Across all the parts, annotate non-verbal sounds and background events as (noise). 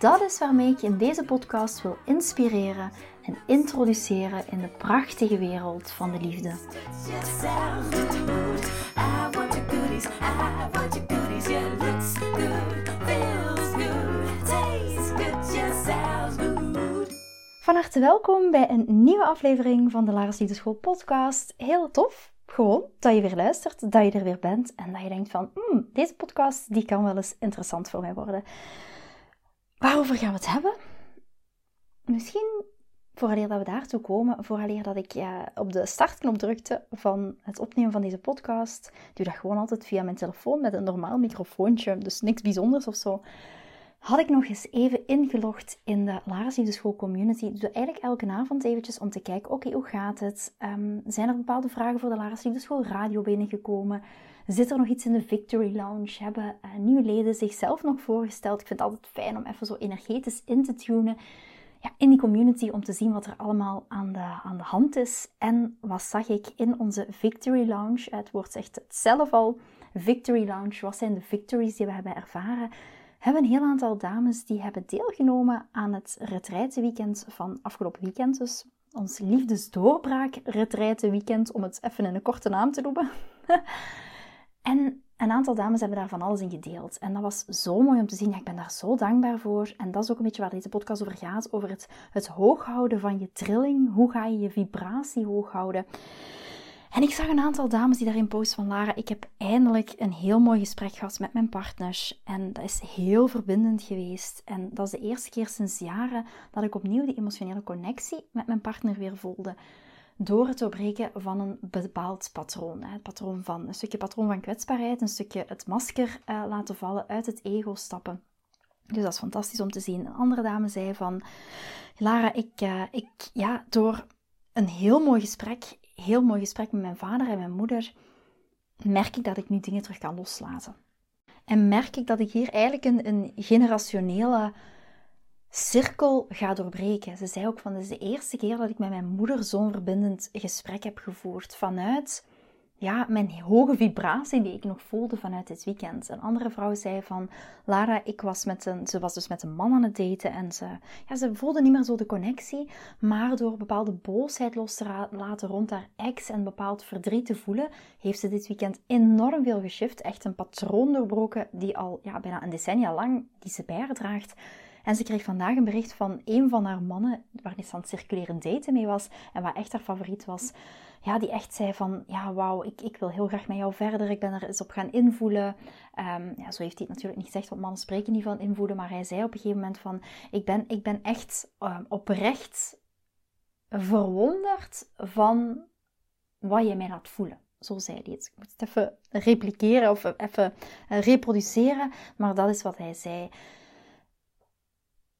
Dat is waarmee ik je in deze podcast wil inspireren en introduceren in de prachtige wereld van de liefde. Van harte welkom bij een nieuwe aflevering van de Lara's Liefdeschool podcast. Heel tof, gewoon dat je weer luistert, dat je er weer bent en dat je denkt van, hmm, deze podcast die kan wel eens interessant voor mij worden. Waarover gaan we het hebben? Misschien vooraleer dat we daartoe komen, vooraleer dat ik op de startknop drukte van het opnemen van deze podcast, doe dat gewoon altijd via mijn telefoon met een normaal microfoontje, dus niks bijzonders of zo, had ik nog eens even ingelogd in de Lara's School community. Ik doe eigenlijk elke avond eventjes om te kijken, oké, hoe gaat het? Um, zijn er bepaalde vragen voor de Lara's School radio binnengekomen? Zit er nog iets in de Victory Lounge? Hebben uh, nieuwe leden zichzelf nog voorgesteld? Ik vind het altijd fijn om even zo energetisch in te tunen ja, in die community om te zien wat er allemaal aan de, aan de hand is. En wat zag ik in onze Victory Lounge? Het woord zegt het zelf al. Victory Lounge, wat zijn de victories die we hebben ervaren? Hebben een heel aantal dames die hebben deelgenomen aan het retreitenweekend van afgelopen weekend. Dus ons liefdesdoorbraak retreitenweekend, om het even in een korte naam te noemen. (laughs) en een aantal dames hebben daar van alles in gedeeld. En dat was zo mooi om te zien. Ik ben daar zo dankbaar voor. En dat is ook een beetje waar deze podcast over gaat. Over het, het hoog houden van je trilling. Hoe ga je je vibratie hoog houden? En ik zag een aantal dames die daarin posten van Lara, ik heb eindelijk een heel mooi gesprek gehad met mijn partner. En dat is heel verbindend geweest. En dat is de eerste keer sinds jaren dat ik opnieuw die emotionele connectie met mijn partner weer voelde. Door het doorbreken van een bepaald patroon. Het patroon van, een stukje patroon van kwetsbaarheid, een stukje het masker eh, laten vallen, uit het ego stappen. Dus dat is fantastisch om te zien. Een andere dame zei van, Lara, ik, uh, ik ja, door een heel mooi gesprek heel mooi gesprek met mijn vader en mijn moeder, merk ik dat ik nu dingen terug kan loslaten. En merk ik dat ik hier eigenlijk een, een generationele cirkel ga doorbreken. Ze zei ook van, dit is de eerste keer dat ik met mijn moeder zo'n verbindend gesprek heb gevoerd. Vanuit ja, mijn hoge vibratie die ik nog voelde vanuit dit weekend. Een andere vrouw zei van, Lara, ik was met een, ze was dus met een man aan het daten en ze, ja, ze voelde niet meer zo de connectie, maar door bepaalde boosheid los te laten rond haar ex en bepaald verdriet te voelen, heeft ze dit weekend enorm veel geshift, echt een patroon doorbroken die al ja, bijna een decennia lang die ze bij haar draagt. En ze kreeg vandaag een bericht van een van haar mannen, waar ze aan het circuleren daten mee was en wat echt haar favoriet was ja, die echt zei van, ja, wauw, ik, ik wil heel graag met jou verder. Ik ben er eens op gaan invoelen. Um, ja, zo heeft hij het natuurlijk niet gezegd, want mannen spreken niet van invoelen. Maar hij zei op een gegeven moment van, ik ben, ik ben echt um, oprecht verwonderd van wat je mij laat voelen. Zo zei hij het. Ik moet het even repliceren of even reproduceren. Maar dat is wat hij zei.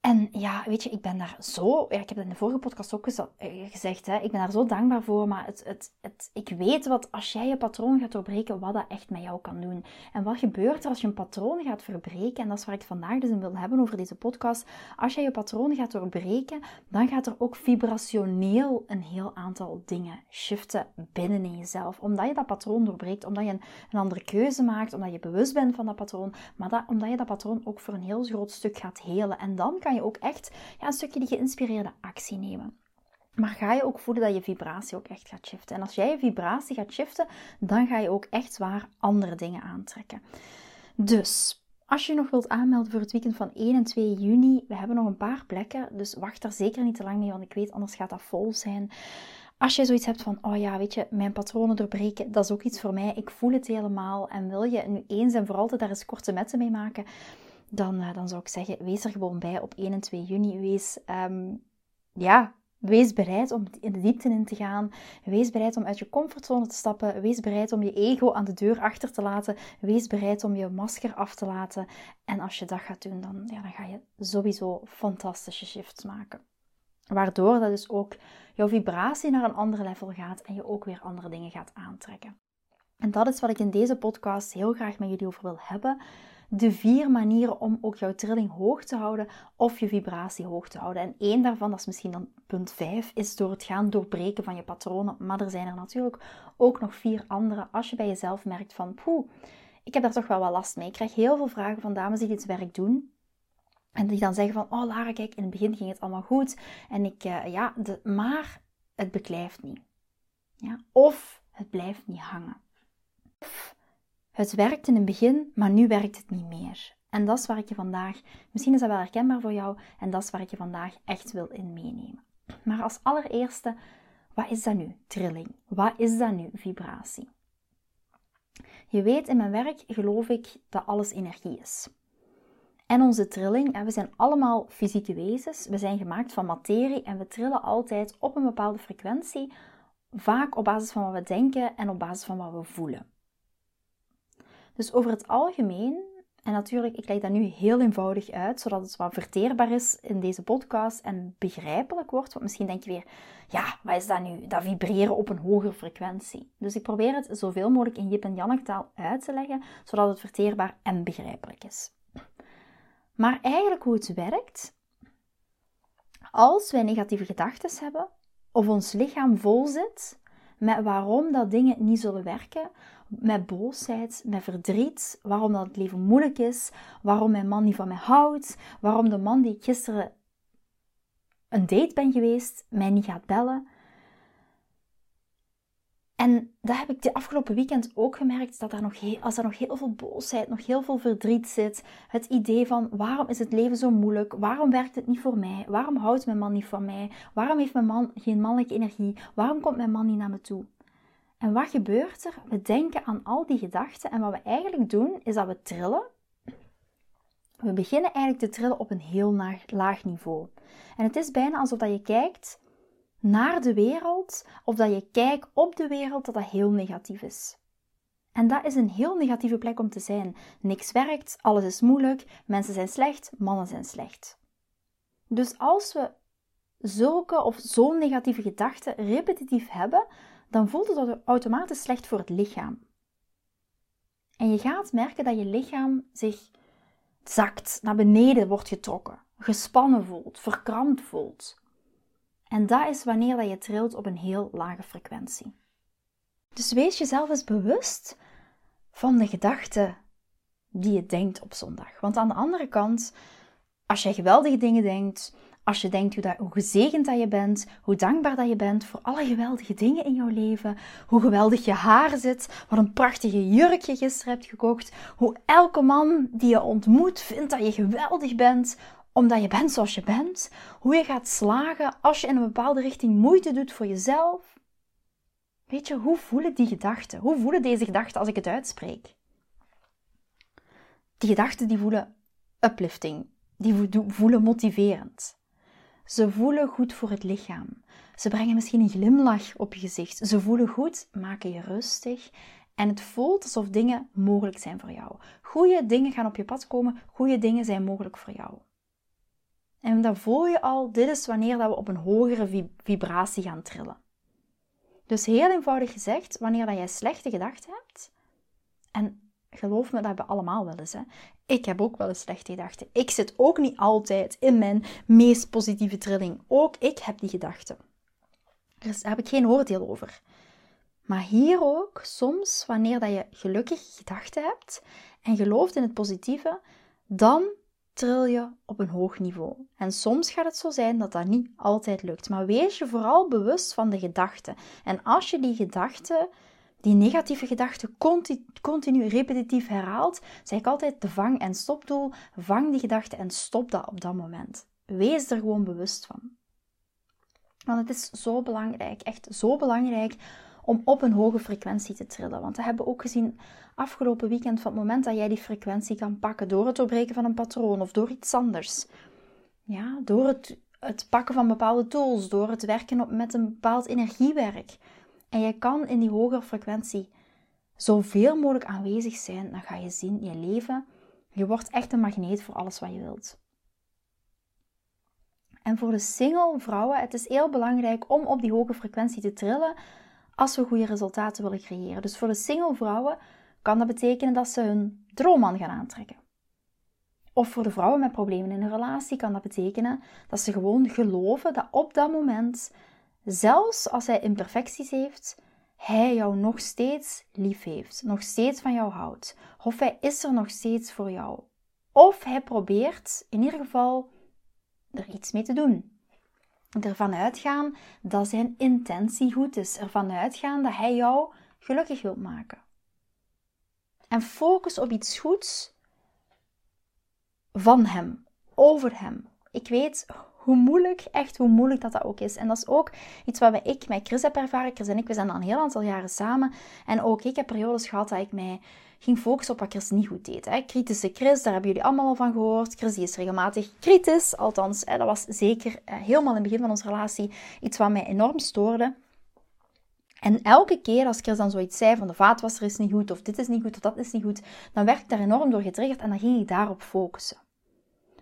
En ja, weet je, ik ben daar zo, ja, ik heb het in de vorige podcast ook eh, gezegd, hè, ik ben daar zo dankbaar voor, maar het, het, het, ik weet wat als jij je patroon gaat doorbreken, wat dat echt met jou kan doen. En wat gebeurt er als je een patroon gaat verbreken, en dat is waar ik vandaag dus in wil hebben over deze podcast, als jij je patroon gaat doorbreken, dan gaat er ook vibrationeel een heel aantal dingen shiften binnen in jezelf. Omdat je dat patroon doorbreekt, omdat je een, een andere keuze maakt, omdat je bewust bent van dat patroon, maar dat, omdat je dat patroon ook voor een heel groot stuk gaat helen. En dan kan je ook echt een stukje die geïnspireerde actie nemen. Maar ga je ook voelen dat je vibratie ook echt gaat shiften. En als jij je vibratie gaat shiften, dan ga je ook echt zwaar andere dingen aantrekken. Dus als je nog wilt aanmelden voor het weekend van 1 en 2 juni, we hebben nog een paar plekken. Dus wacht daar zeker niet te lang mee, want ik weet anders gaat dat vol zijn. Als je zoiets hebt van, oh ja, weet je, mijn patronen doorbreken, dat is ook iets voor mij. Ik voel het helemaal. En wil je nu eens en voor altijd daar eens korte metten mee maken? Dan, uh, dan zou ik zeggen, wees er gewoon bij op 1 en 2 juni. Wees, um, ja, wees bereid om in de diepte in te gaan. Wees bereid om uit je comfortzone te stappen. Wees bereid om je ego aan de deur achter te laten. Wees bereid om je masker af te laten. En als je dat gaat doen, dan, ja, dan ga je sowieso fantastische shifts maken. Waardoor dat dus ook jouw vibratie naar een ander level gaat en je ook weer andere dingen gaat aantrekken. En dat is wat ik in deze podcast heel graag met jullie over wil hebben. De vier manieren om ook jouw trilling hoog te houden of je vibratie hoog te houden. En één daarvan, dat is misschien dan punt 5, is door het gaan doorbreken van je patronen. Maar er zijn er natuurlijk ook nog vier andere. Als je bij jezelf merkt van, poeh, ik heb daar toch wel wat last mee. Ik krijg heel veel vragen van dames die dit werk doen. En die dan zeggen van, oh Lara, kijk, in het begin ging het allemaal goed. En ik, uh, ja, de, maar het beklijft niet. Ja? Of het blijft niet hangen. Het werkt in het begin, maar nu werkt het niet meer. En dat is waar ik je vandaag, misschien is dat wel herkenbaar voor jou, en dat is waar ik je vandaag echt wil in meenemen. Maar als allereerste, wat is dat nu, trilling? Wat is dat nu, vibratie? Je weet, in mijn werk geloof ik dat alles energie is. En onze trilling, we zijn allemaal fysieke wezens, we zijn gemaakt van materie en we trillen altijd op een bepaalde frequentie, vaak op basis van wat we denken en op basis van wat we voelen. Dus over het algemeen, en natuurlijk, ik leg dat nu heel eenvoudig uit, zodat het wat verteerbaar is in deze podcast en begrijpelijk wordt. Want misschien denk je weer, ja, wat is dat nu? Dat vibreren op een hogere frequentie. Dus ik probeer het zoveel mogelijk in Jip en Janneke taal uit te leggen, zodat het verteerbaar en begrijpelijk is. Maar eigenlijk hoe het werkt, als wij negatieve gedachten hebben, of ons lichaam vol zit met waarom dat dingen niet zullen werken, met boosheid, met verdriet, waarom dat het leven moeilijk is, waarom mijn man niet van mij houdt, waarom de man die ik gisteren een date ben geweest mij niet gaat bellen, en dat heb ik de afgelopen weekend ook gemerkt, dat er nog heel, als er nog heel veel boosheid, nog heel veel verdriet zit, het idee van waarom is het leven zo moeilijk, waarom werkt het niet voor mij, waarom houdt mijn man niet van mij, waarom heeft mijn man geen mannelijke energie, waarom komt mijn man niet naar me toe. En wat gebeurt er? We denken aan al die gedachten en wat we eigenlijk doen, is dat we trillen. We beginnen eigenlijk te trillen op een heel laag niveau. En het is bijna alsof dat je kijkt naar de wereld of dat je kijkt op de wereld, dat dat heel negatief is. En dat is een heel negatieve plek om te zijn. Niks werkt, alles is moeilijk, mensen zijn slecht, mannen zijn slecht. Dus als we zulke of zo'n negatieve gedachten repetitief hebben, dan voelt het automatisch slecht voor het lichaam. En je gaat merken dat je lichaam zich zakt, naar beneden wordt getrokken, gespannen voelt, verkrampt voelt. En dat is wanneer dat je trilt op een heel lage frequentie. Dus wees jezelf eens bewust van de gedachten die je denkt op zondag. Want aan de andere kant, als je geweldige dingen denkt, als je denkt hoe, gezegend dat je bent, hoe dankbaar dat je bent voor alle geweldige dingen in jouw leven, hoe geweldig je haar zit, wat een prachtige jurk je gisteren hebt gekocht, hoe elke man die je ontmoet vindt dat je geweldig bent, omdat je bent zoals je bent, hoe je gaat slagen als je in een bepaalde richting moeite doet voor jezelf. Weet je, hoe voelen die gedachten? Hoe voelen deze gedachten als ik het uitspreek? Die gedachten die voelen uplifting, die voelen motiverend. Ze voelen goed voor het lichaam. Ze brengen misschien een glimlach op je gezicht. Ze voelen goed, maken je rustig en het voelt alsof dingen mogelijk zijn voor jou. Goede dingen gaan op je pad komen, goede dingen zijn mogelijk voor jou. En dan voel je al, dit is wanneer dat we op een hogere vibratie gaan trillen. Dus heel eenvoudig gezegd, wanneer dat jij slechte gedachten hebt, en geloof me, dat hebben we allemaal wel eens. Hè? Ik heb ook wel eens slechte gedachten. Ik zit ook niet altijd in mijn meest positieve trilling. Ook ik heb die gedachten. Daar heb ik geen oordeel over. Maar hier ook, soms wanneer dat je gelukkige gedachten hebt en gelooft in het positieve, dan tril je op een hoog niveau. En soms gaat het zo zijn dat dat niet altijd lukt. Maar wees je vooral bewust van de gedachten. En als je die gedachten, die negatieve gedachten, continu, repetitief herhaalt, zeg ik altijd de vang- en stopdoel. Vang die gedachten en stop dat op dat moment. Wees er gewoon bewust van. Want het is zo belangrijk, echt zo belangrijk om op een hoge frequentie te trillen. Want we hebben ook gezien afgelopen weekend van het moment dat jij die frequentie kan pakken door het doorbreken van een patroon of door iets anders. Ja, door het, het pakken van bepaalde tools, door het werken op, met een bepaald energiewerk. En je kan in die hogere frequentie zoveel mogelijk aanwezig zijn, dan ga je zien je leven, je wordt echt een magneet voor alles wat je wilt. En voor de single vrouwen, het is heel belangrijk om op die hoge frequentie te trillen als we goede resultaten willen creëren. Dus voor de single vrouwen kan dat betekenen dat ze hun droomman gaan aantrekken. Of voor de vrouwen met problemen in een relatie kan dat betekenen dat ze gewoon geloven dat op dat moment, zelfs als hij imperfecties heeft, hij jou nog steeds lief heeft, nog steeds van jou houdt. Of hij is er nog steeds voor jou. Of hij probeert in ieder geval er iets mee te doen. Ervan uitgaan dat zijn intentie goed is. Ervan uitgaan dat hij jou gelukkig wilt maken. En focus op iets goeds van hem, over hem. Ik weet hoe moeilijk, echt hoe moeilijk dat dat ook is. En dat is ook iets wat ik met Chris heb ervaren. Chris en ik, we zijn al een heel aantal jaren samen. En ook ik heb periodes gehad dat ik mij ging focussen op wat Chris niet goed deed. Hè. Kritische Chris, daar hebben jullie allemaal al van gehoord. Chris die is regelmatig kritisch. Althans, hè, dat was zeker eh, helemaal in het begin van onze relatie iets wat mij enorm stoorde. En elke keer als Chris dan zoiets zei van de vaatwasser is niet goed, of dit is niet goed, of dat is niet goed, dan werd ik daar enorm door getriggerd en dan ging ik daarop focussen.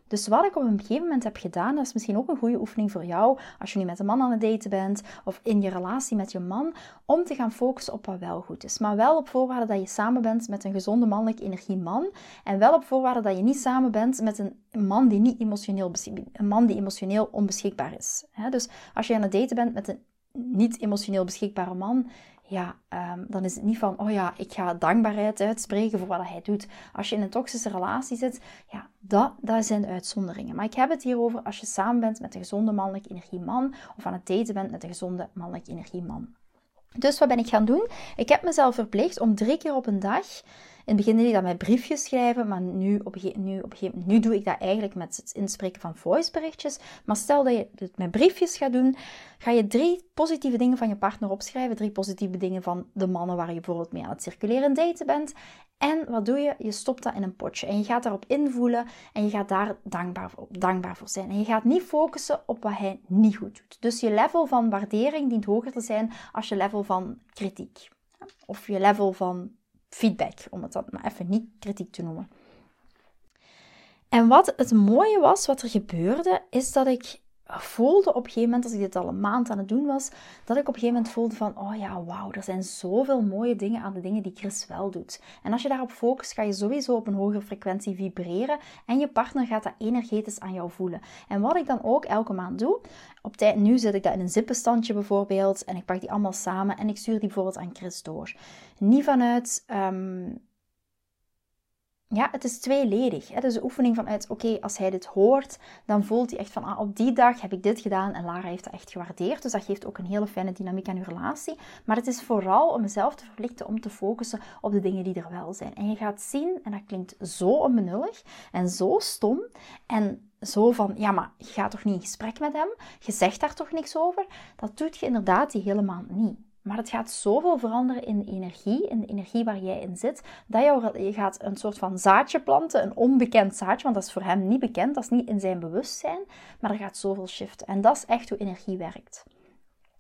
Dus wat ik op een gegeven moment heb gedaan, dat is misschien ook een goede oefening voor jou als je nu met een man aan het daten bent of in je relatie met je man, om te gaan focussen op wat wel goed is. Maar wel op voorwaarde dat je samen bent met een gezonde mannelijke energieman en wel op voorwaarde dat je niet samen bent met een man die niet emotioneel, een man die emotioneel onbeschikbaar is. Dus als je aan het daten bent met een niet emotioneel beschikbare man, ja, um, dan is het niet van, oh ja, ik ga dankbaarheid uitspreken voor wat hij doet. Als je in een toxische relatie zit, ja, dat, dat zijn de uitzonderingen. Maar ik heb het hier over als je samen bent met een gezonde mannelijke energieman of aan het daten bent met een gezonde mannelijke energieman. Dus wat ben ik gaan doen? Ik heb mezelf verplicht om drie keer op een dag het begin deed ik dat met briefjes schrijven, maar nu, op nu, op nu doe ik dat eigenlijk met het inspreken van voiceberichtjes. Maar stel dat je het met briefjes gaat doen, ga je drie positieve dingen van je partner opschrijven. Drie positieve dingen van de mannen waar je bijvoorbeeld mee aan het circuleren daten bent. En wat doe je? Je stopt dat in een potje en je gaat daarop invoelen en je gaat daar dankbaar, dankbaar voor zijn. En je gaat niet focussen op wat hij niet goed doet. Dus je level van waardering dient hoger te zijn als je level van kritiek. Of je level van feedback, om het dan maar even niet kritiek te noemen. En wat het mooie was, wat er gebeurde, is dat ik voelde op een gegeven moment, als ik dit al een maand aan het doen was, dat ik op een gegeven moment voelde van, oh ja, wauw, er zijn zoveel mooie dingen aan de dingen die Chris wel doet. En als je daarop focust, ga je sowieso op een hogere frequentie vibreren en je partner gaat dat energetisch aan jou voelen. En wat ik dan ook elke maand doe, op tijd, nu zet ik dat in een zippenstandje bijvoorbeeld en ik pak die allemaal samen en ik stuur die bijvoorbeeld aan Chris door. Niet vanuit ehm, ja, het is tweeledig. Het is een oefening vanuit, oké, als hij dit hoort, dan voelt hij echt van, ah, op die dag heb ik dit gedaan en Lara heeft dat echt gewaardeerd. Dus dat geeft ook een hele fijne dynamiek aan uw relatie. Maar het is vooral om mezelf te verplichten om te focussen op de dingen die er wel zijn. En je gaat zien, en dat klinkt zo onbenullig en zo stom en zo van, ja, maar je gaat toch niet in gesprek met hem? Je zegt daar toch niks over? Dat doet je inderdaad die helemaal niet. Maar het gaat zoveel veranderen in de energie, in de energie waar jij in zit, dat je gaat een soort van zaadje planten, een onbekend zaadje, want dat is voor hem niet bekend, dat is niet in zijn bewustzijn, maar er gaat zoveel shiften. En dat is echt hoe energie werkt.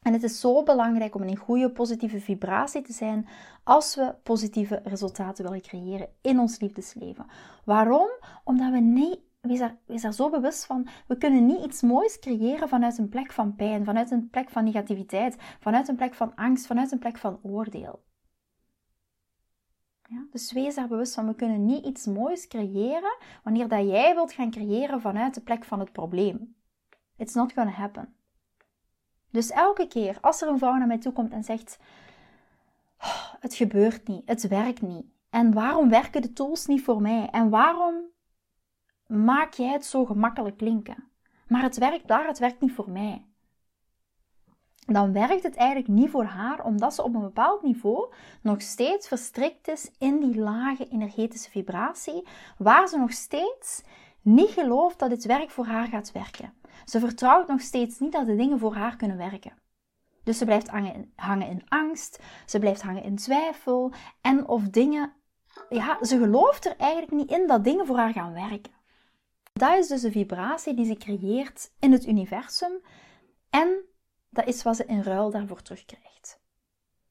En het is zo belangrijk om in een goede positieve vibratie te zijn als we positieve resultaten willen creëren in ons liefdesleven. Waarom? Omdat we niet wees daar, wees zo bewust van. We kunnen niet iets moois creëren vanuit een plek van pijn, vanuit een plek van negativiteit, vanuit een plek van angst, vanuit een plek van oordeel. Ja, dus wees daar bewust van. We kunnen niet iets moois creëren wanneer dat jij wilt gaan creëren vanuit de plek van het probleem. It's not gonna happen. Dus elke keer als er een vrouw naar mij toe komt en zegt: oh, Het gebeurt niet, het werkt niet. En waarom werken de tools niet voor mij? En waarom maak jij het zo gemakkelijk klinken. Maar het werkt daar, het werkt niet voor mij. Dan werkt het eigenlijk niet voor haar, omdat ze op een bepaald niveau nog steeds verstrikt is in die lage energetische vibratie, waar ze nog steeds niet gelooft dat dit werk voor haar gaat werken. Ze vertrouwt nog steeds niet dat de dingen voor haar kunnen werken. Dus ze blijft hangen in angst, ze blijft hangen in twijfel en of dingen, ja, ze gelooft er eigenlijk niet in dat dingen voor haar gaan werken. Dat is dus de vibratie die ze creëert in het universum en dat is wat ze in ruil daarvoor terugkrijgt.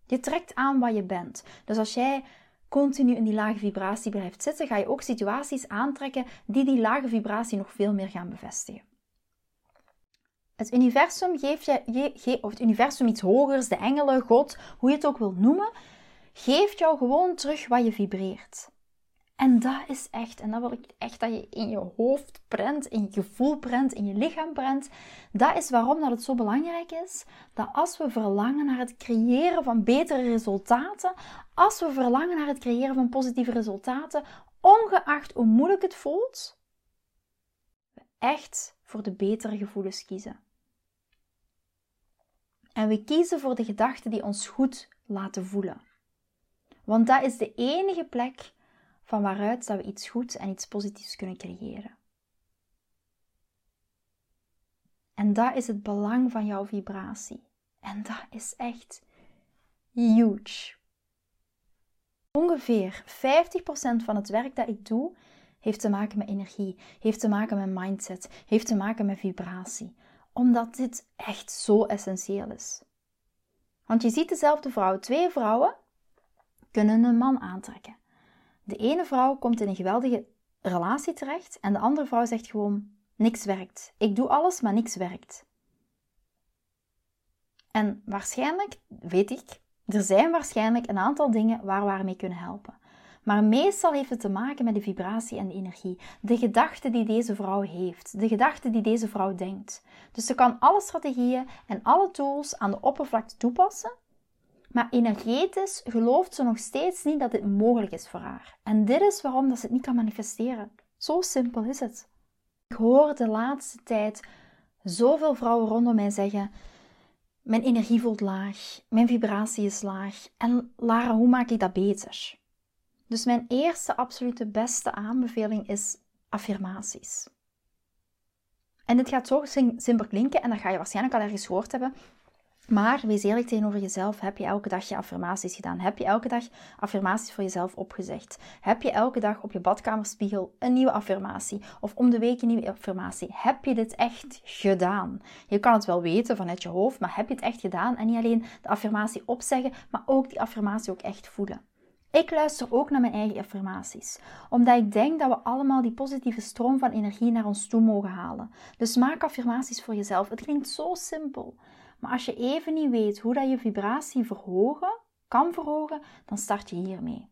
Je trekt aan wat je bent. Dus als jij continu in die lage vibratie blijft zitten, ga je ook situaties aantrekken die die lage vibratie nog veel meer gaan bevestigen. Het universum geeft je, of het universum iets hogers, de engelen, God, hoe je het ook wilt noemen, geeft jou gewoon terug wat je vibreert. En dat is echt, en dat wil ik echt dat je in je hoofd prent, in je gevoel prent, in je lichaam prent. Dat is waarom dat het zo belangrijk is dat als we verlangen naar het creëren van betere resultaten, als we verlangen naar het creëren van positieve resultaten, ongeacht hoe moeilijk het voelt, we echt voor de betere gevoelens kiezen. En we kiezen voor de gedachten die ons goed laten voelen. Want dat is de enige plek van waaruit dat we iets goeds en iets positiefs kunnen creëren. En dat is het belang van jouw vibratie. En dat is echt huge. Ongeveer 50% van het werk dat ik doe heeft te maken met energie, heeft te maken met mindset, heeft te maken met vibratie. Omdat dit echt zo essentieel is. Want je ziet dezelfde vrouw, twee vrouwen kunnen een man aantrekken. De ene vrouw komt in een geweldige relatie terecht en de andere vrouw zegt gewoon: niks werkt. Ik doe alles, maar niks werkt. En waarschijnlijk, weet ik, er zijn waarschijnlijk een aantal dingen waar we mee kunnen helpen. Maar meestal heeft het te maken met de vibratie en de energie. De gedachte die deze vrouw heeft. De gedachte die deze vrouw denkt. Dus ze kan alle strategieën en alle tools aan de oppervlakte toepassen. Maar energetisch gelooft ze nog steeds niet dat dit mogelijk is voor haar. En dit is waarom dat ze het niet kan manifesteren. Zo simpel is het. Ik hoor de laatste tijd zoveel vrouwen rondom mij zeggen: Mijn energie voelt laag, mijn vibratie is laag. En Lara, hoe maak ik dat beter? Dus mijn eerste absolute beste aanbeveling is affirmaties. En dit gaat zo simpel klinken en dat ga je waarschijnlijk al ergens gehoord hebben. Maar wees eerlijk tegenover jezelf. Heb je elke dag je affirmaties gedaan? Heb je elke dag affirmaties voor jezelf opgezegd? Heb je elke dag op je badkamerspiegel een nieuwe affirmatie? Of om de week een nieuwe affirmatie? Heb je dit echt gedaan? Je kan het wel weten vanuit je hoofd, maar heb je het echt gedaan? En niet alleen de affirmatie opzeggen, maar ook die affirmatie ook echt voelen. Ik luister ook naar mijn eigen affirmaties, omdat ik denk dat we allemaal die positieve stroom van energie naar ons toe mogen halen. Dus maak affirmaties voor jezelf. Het klinkt zo simpel, maar als je even niet weet hoe dat je vibratie verhogen, kan verhogen, dan start je hiermee.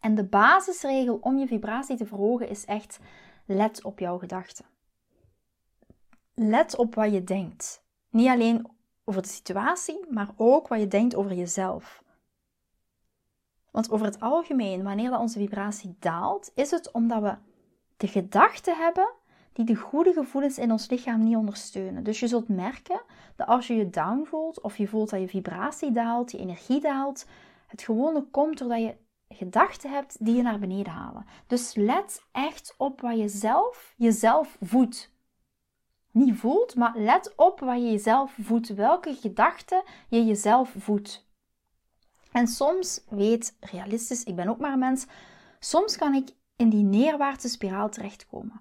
En de basisregel om je vibratie te verhogen is echt let op jouw gedachten. Let op wat je denkt. Niet alleen over de situatie, maar ook wat je denkt over jezelf. Want over het algemeen, wanneer dat onze vibratie daalt, is het omdat we de gedachten hebben die de goede gevoelens in ons lichaam niet ondersteunen. Dus je zult merken dat als je je down voelt of je voelt dat je vibratie daalt, je energie daalt, het gewone komt doordat je gedachten hebt die je naar beneden halen. Dus let echt op wat je zelf jezelf voedt. Niet voelt, maar let op wat je jezelf voedt. Welke gedachten je jezelf voedt. En soms, weet, realistisch, ik ben ook maar een mens, soms kan ik in die neerwaartse spiraal terechtkomen.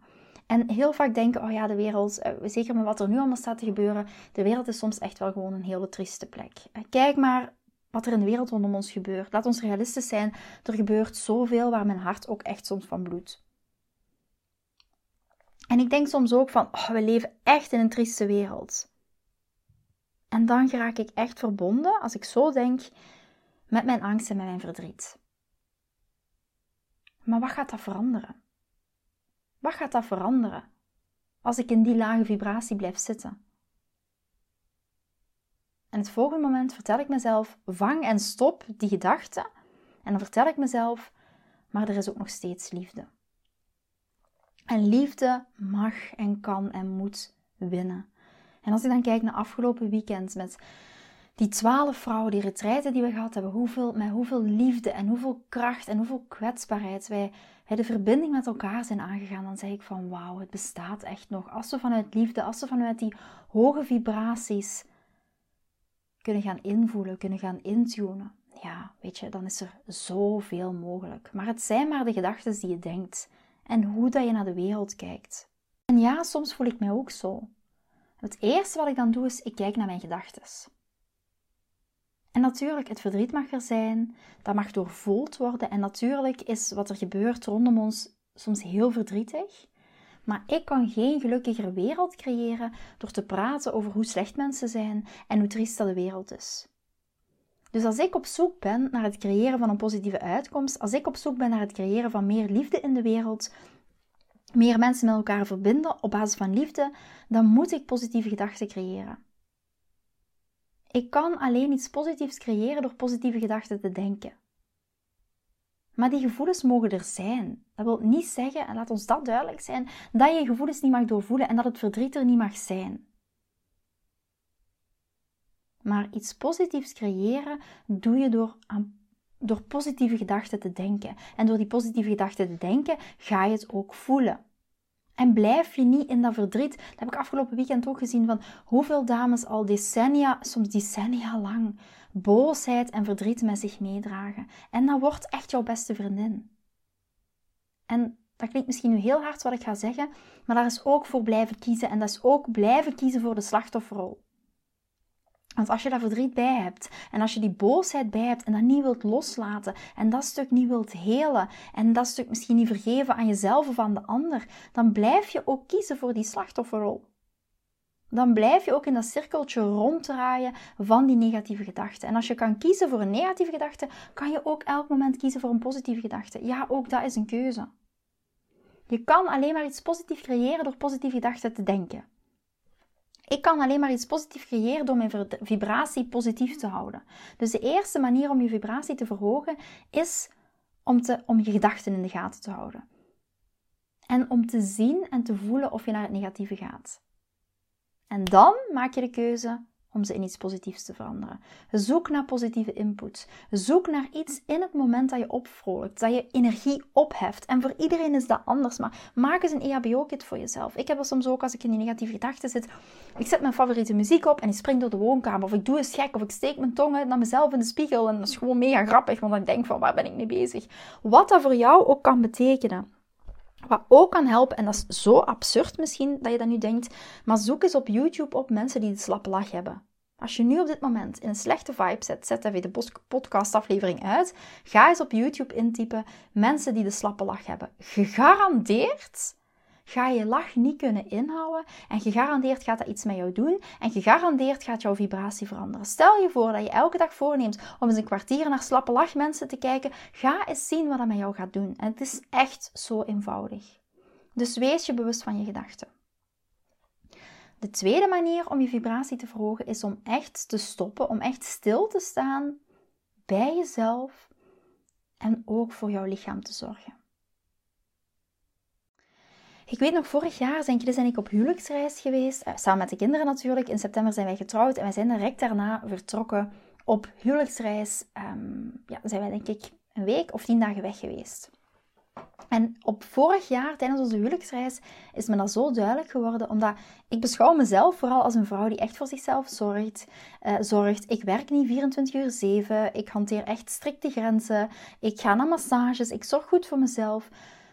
En heel vaak denken, oh ja, de wereld, eh, zeker met wat er nu allemaal staat te gebeuren, de wereld is soms echt wel gewoon een hele trieste plek. Eh, kijk maar wat er in de wereld rondom ons gebeurt. Laat ons realistisch zijn, er gebeurt zoveel waar mijn hart ook echt soms van bloedt. En ik denk soms ook van, oh, we leven echt in een trieste wereld. En dan raak ik echt verbonden, als ik zo denk, met mijn angst en met mijn verdriet. Maar wat gaat dat veranderen? Wat gaat dat veranderen als ik in die lage vibratie blijf zitten? En het volgende moment vertel ik mezelf: vang en stop die gedachte. En dan vertel ik mezelf: maar er is ook nog steeds liefde. En liefde mag en kan en moet winnen. En als ik dan kijk naar afgelopen weekend met die twaalf vrouwen, die retreiten die we gehad hebben, hoeveel, met hoeveel liefde en hoeveel kracht en hoeveel kwetsbaarheid wij, wij de verbinding met elkaar zijn aangegaan, dan zeg ik van wauw, het bestaat echt nog. Als we vanuit liefde, als we vanuit die hoge vibraties kunnen gaan invoelen, kunnen gaan intunen, ja, weet je, dan is er zoveel mogelijk. Maar het zijn maar de gedachten die je denkt en hoe dat je naar de wereld kijkt. En ja, soms voel ik mij ook zo. Het eerste wat ik dan doe is, ik kijk naar mijn gedachten. En natuurlijk, het verdriet mag er zijn, dat mag doorvoeld worden. En natuurlijk is wat er gebeurt rondom ons soms heel verdrietig. Maar ik kan geen gelukkiger wereld creëren door te praten over hoe slecht mensen zijn en hoe triest de wereld is. Dus als ik op zoek ben naar het creëren van een positieve uitkomst, als ik op zoek ben naar het creëren van meer liefde in de wereld, meer mensen met elkaar verbinden op basis van liefde, dan moet ik positieve gedachten creëren. Ik kan alleen iets positiefs creëren door positieve gedachten te denken. Maar die gevoelens mogen er zijn. Dat wil niet zeggen, en laat ons dat duidelijk zijn, dat je gevoelens niet mag doorvoelen en dat het verdriet er niet mag zijn. Maar iets positiefs creëren doe je door, door positieve gedachten te denken. En door die positieve gedachten te denken, ga je het ook voelen. En blijf je niet in dat verdriet. Dat heb ik afgelopen weekend ook gezien van hoeveel dames al decennia, soms decennia lang, boosheid en verdriet met zich meedragen. En dat wordt echt jouw beste vriendin. En dat klinkt misschien nu heel hard wat ik ga zeggen, maar daar is ook voor blijven kiezen. En dat is ook blijven kiezen voor de slachtofferrol. Want als je daar verdriet bij hebt en als je die boosheid bij hebt en dat niet wilt loslaten en dat stuk niet wilt helen en dat stuk misschien niet vergeven aan jezelf of aan de ander, dan blijf je ook kiezen voor die slachtofferrol. Dan blijf je ook in dat cirkeltje ronddraaien van die negatieve gedachten. En als je kan kiezen voor een negatieve gedachte, kan je ook elk moment kiezen voor een positieve gedachte. Ja, ook dat is een keuze. Je kan alleen maar iets positiefs creëren door positieve gedachten te denken. Ik kan alleen maar iets positiefs creëren door mijn vibratie positief te houden. Dus de eerste manier om je vibratie te verhogen is om, te, om je gedachten in de gaten te houden. En om te zien en te voelen of je naar het negatieve gaat. En dan maak je de keuze om ze in iets positiefs te veranderen. Zoek naar positieve input. Zoek naar iets in het moment dat je opvrolijkt, dat je energie opheft. En voor iedereen is dat anders, maar maak eens een EHBO-kit voor jezelf. Ik heb soms ook als ik in die negatieve gedachten zit, ik zet mijn favoriete muziek op en ik spring door de woonkamer. Of ik doe eens gek, of ik steek mijn tong naar mezelf in de spiegel. En dat is gewoon mega grappig, want ik denk van waar ben ik mee bezig? Wat dat voor jou ook kan betekenen. Wat ook kan helpen, en dat is zo absurd misschien dat je dat nu denkt, maar zoek eens op YouTube op mensen die de slappe lach hebben. Als je nu op dit moment in een slechte vibe zit, zet even de podcastaflevering uit. Ga eens op YouTube intypen mensen die de slappe lach hebben. Gegarandeerd ga je lach niet kunnen inhouden en gegarandeerd gaat dat iets met jou doen en gegarandeerd gaat jouw vibratie veranderen. Stel je voor dat je elke dag voorneemt om eens een kwartier naar slappe lach mensen te kijken. Ga eens zien wat dat met jou gaat doen. En het is echt zo eenvoudig. Dus wees je bewust van je gedachten. De tweede manier om je vibratie te verhogen is om echt te stoppen, om echt stil te staan bij jezelf en ook voor jouw lichaam te zorgen. Ik weet nog, vorig jaar zijn Chris en ik op huwelijksreis geweest, eh, samen met de kinderen natuurlijk. In september zijn wij getrouwd en wij zijn direct daarna vertrokken op huwelijksreis. Um, ja, zijn wij denk ik een week of tien dagen weg geweest. En op vorig jaar, tijdens onze huwelijksreis, is me dat zo duidelijk geworden, omdat ik beschouw mezelf vooral als een vrouw die echt voor zichzelf zorgt. Uh, zorgt. Ik werk niet 24 uur 7, ik hanteer echt strikte grenzen, ik ga naar massages, ik zorg goed voor mezelf.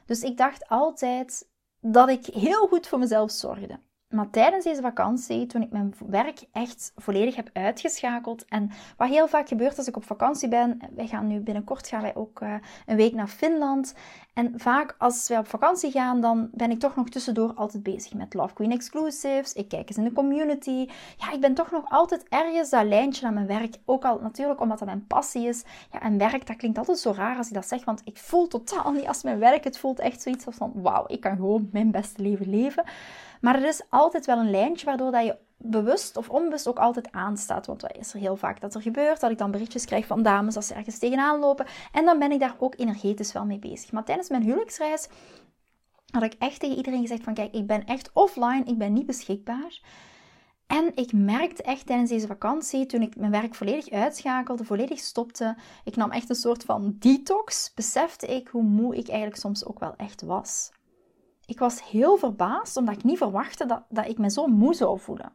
Dus ik dacht altijd dat ik heel goed voor mezelf zorgde. Maar tijdens deze vakantie, toen ik mijn werk echt volledig heb uitgeschakeld en wat heel vaak gebeurt als ik op vakantie ben, wij gaan nu binnenkort gaan wij ook uh, een week naar Finland. En vaak als wij op vakantie gaan, dan ben ik toch nog tussendoor altijd bezig met Love Queen Exclusives. Ik kijk eens in de community. Ja, ik ben toch nog altijd ergens dat lijntje naar mijn werk. Ook al natuurlijk omdat dat mijn passie is. Ja, en werk, dat klinkt altijd zo raar als ik dat zeg, want ik voel totaal niet als mijn werk. Het voelt echt zoiets van, wauw, ik kan gewoon mijn beste leven leven. Maar er is altijd wel een lijntje waardoor dat je bewust of onbewust ook altijd aanstaat. Want wat is er heel vaak dat er gebeurt? Dat ik dan berichtjes krijg van dames als ze ergens tegenaan lopen. En dan ben ik daar ook energetisch wel mee bezig. Maar tijdens mijn huwelijksreis had ik echt tegen iedereen gezegd van kijk, ik ben echt offline, ik ben niet beschikbaar. En ik merkte echt tijdens deze vakantie, toen ik mijn werk volledig uitschakelde, volledig stopte, ik nam echt een soort van detox, besefte ik hoe moe ik eigenlijk soms ook wel echt was. Ik was heel verbaasd, omdat ik niet verwachtte dat, dat ik me zo moe zou voelen.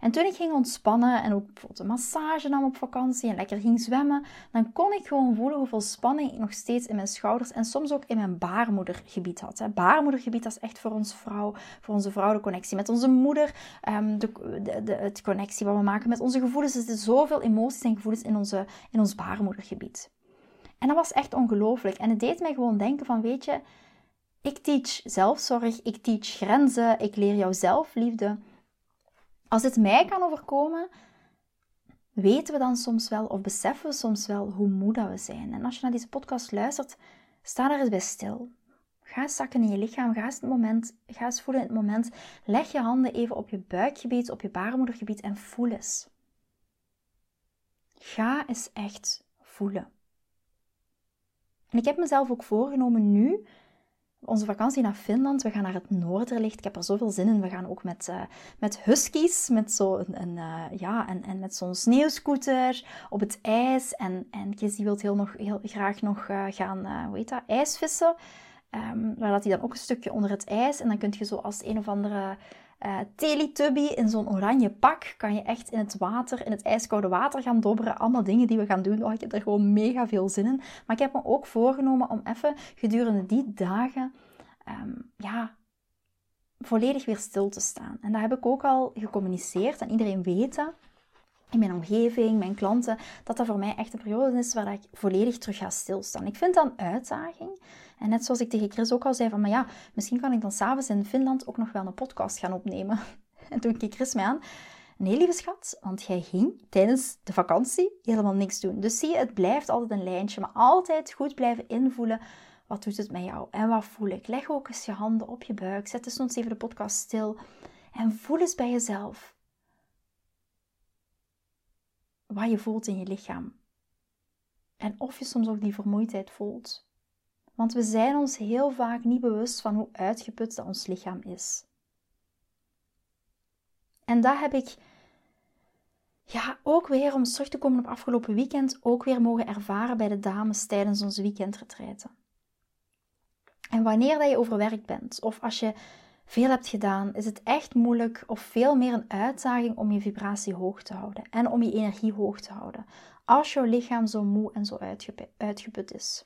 En toen ik ging ontspannen en ook bijvoorbeeld een massage nam op vakantie en lekker ging zwemmen, dan kon ik gewoon voelen hoeveel spanning ik nog steeds in mijn schouders en soms ook in mijn baarmoedergebied had. Baarmoedergebied is echt voor ons vrouw, voor onze vrouw de connectie met onze moeder, um, de, de, de, het connectie wat we maken met onze gevoelens. Er zitten zoveel emoties en gevoelens in, onze, in ons baarmoedergebied. En dat was echt ongelooflijk. En het deed mij gewoon denken van, weet je, Ik teach zelfzorg, ik teach grenzen, ik leer jou zelfliefde. Als het mij kan overkomen, weten we dan soms wel of beseffen we soms wel hoe moe dat we zijn. En als je naar deze podcast luistert, sta daar eens bij stil. Ga zakken in je lichaam, ga eens, het moment, ga eens voelen in het moment. Leg je handen even op je buikgebied, op je baarmoedergebied en voel eens. Ga eens echt voelen. En ik heb mezelf ook voorgenomen nu, onze vakantie naar Finland, we gaan naar het noorderlicht. Ik heb er zoveel zin in. We gaan ook met, uh, met huskies, met zo een, uh, ja, en, en met zo'n sneeuwscooter op het ijs. En, en die wil heel, nog, heel graag nog uh, gaan, hoe heet dat, ijsvissen. Um, waar dat hij dan ook een stukje onder het ijs. En dan kun je zo als een of andere uh, Teletubby in zo'n oranje pak kan je echt in het water, in het ijskoude water gaan dobberen. Allemaal dingen die we gaan doen. Oh, ik heb er gewoon mega veel zin in. Maar ik heb me ook voorgenomen om even gedurende die dagen, um, ja, volledig weer stil te staan. En dat heb ik ook al gecommuniceerd en iedereen weet dat. In mijn omgeving, mijn klanten, dat dat voor mij echt een periode is waar ik volledig terug ga stilstaan. Ik vind dat een uitdaging. En net zoals ik tegen Chris ook al zei, van maar ja, misschien kan ik dan s'avonds in Finland ook nog wel een podcast gaan opnemen. (laughs) En toen keek Chris mij aan. Nee, lieve schat, want jij ging tijdens de vakantie helemaal niks doen. Dus zie je, het blijft altijd een lijntje, maar altijd goed blijven invoelen. Wat doet het met jou en wat voel ik? Leg ook eens je handen op je buik. Zet eens even de podcast stil. En voel eens bij jezelf wat je voelt in je lichaam. En of je soms ook die vermoeidheid voelt. Want we zijn ons heel vaak niet bewust van hoe uitgeput dat ons lichaam is. En dat heb ik ja, ook weer, om terug te komen op afgelopen weekend, ook weer mogen ervaren bij de dames tijdens onze weekendretreiten. En wanneer dat je overwerkt bent, of als je veel hebt gedaan, is het echt moeilijk of veel meer een uitdaging om je vibratie hoog te houden en om je energie hoog te houden. Als jouw lichaam zo moe en zo uitgeput is.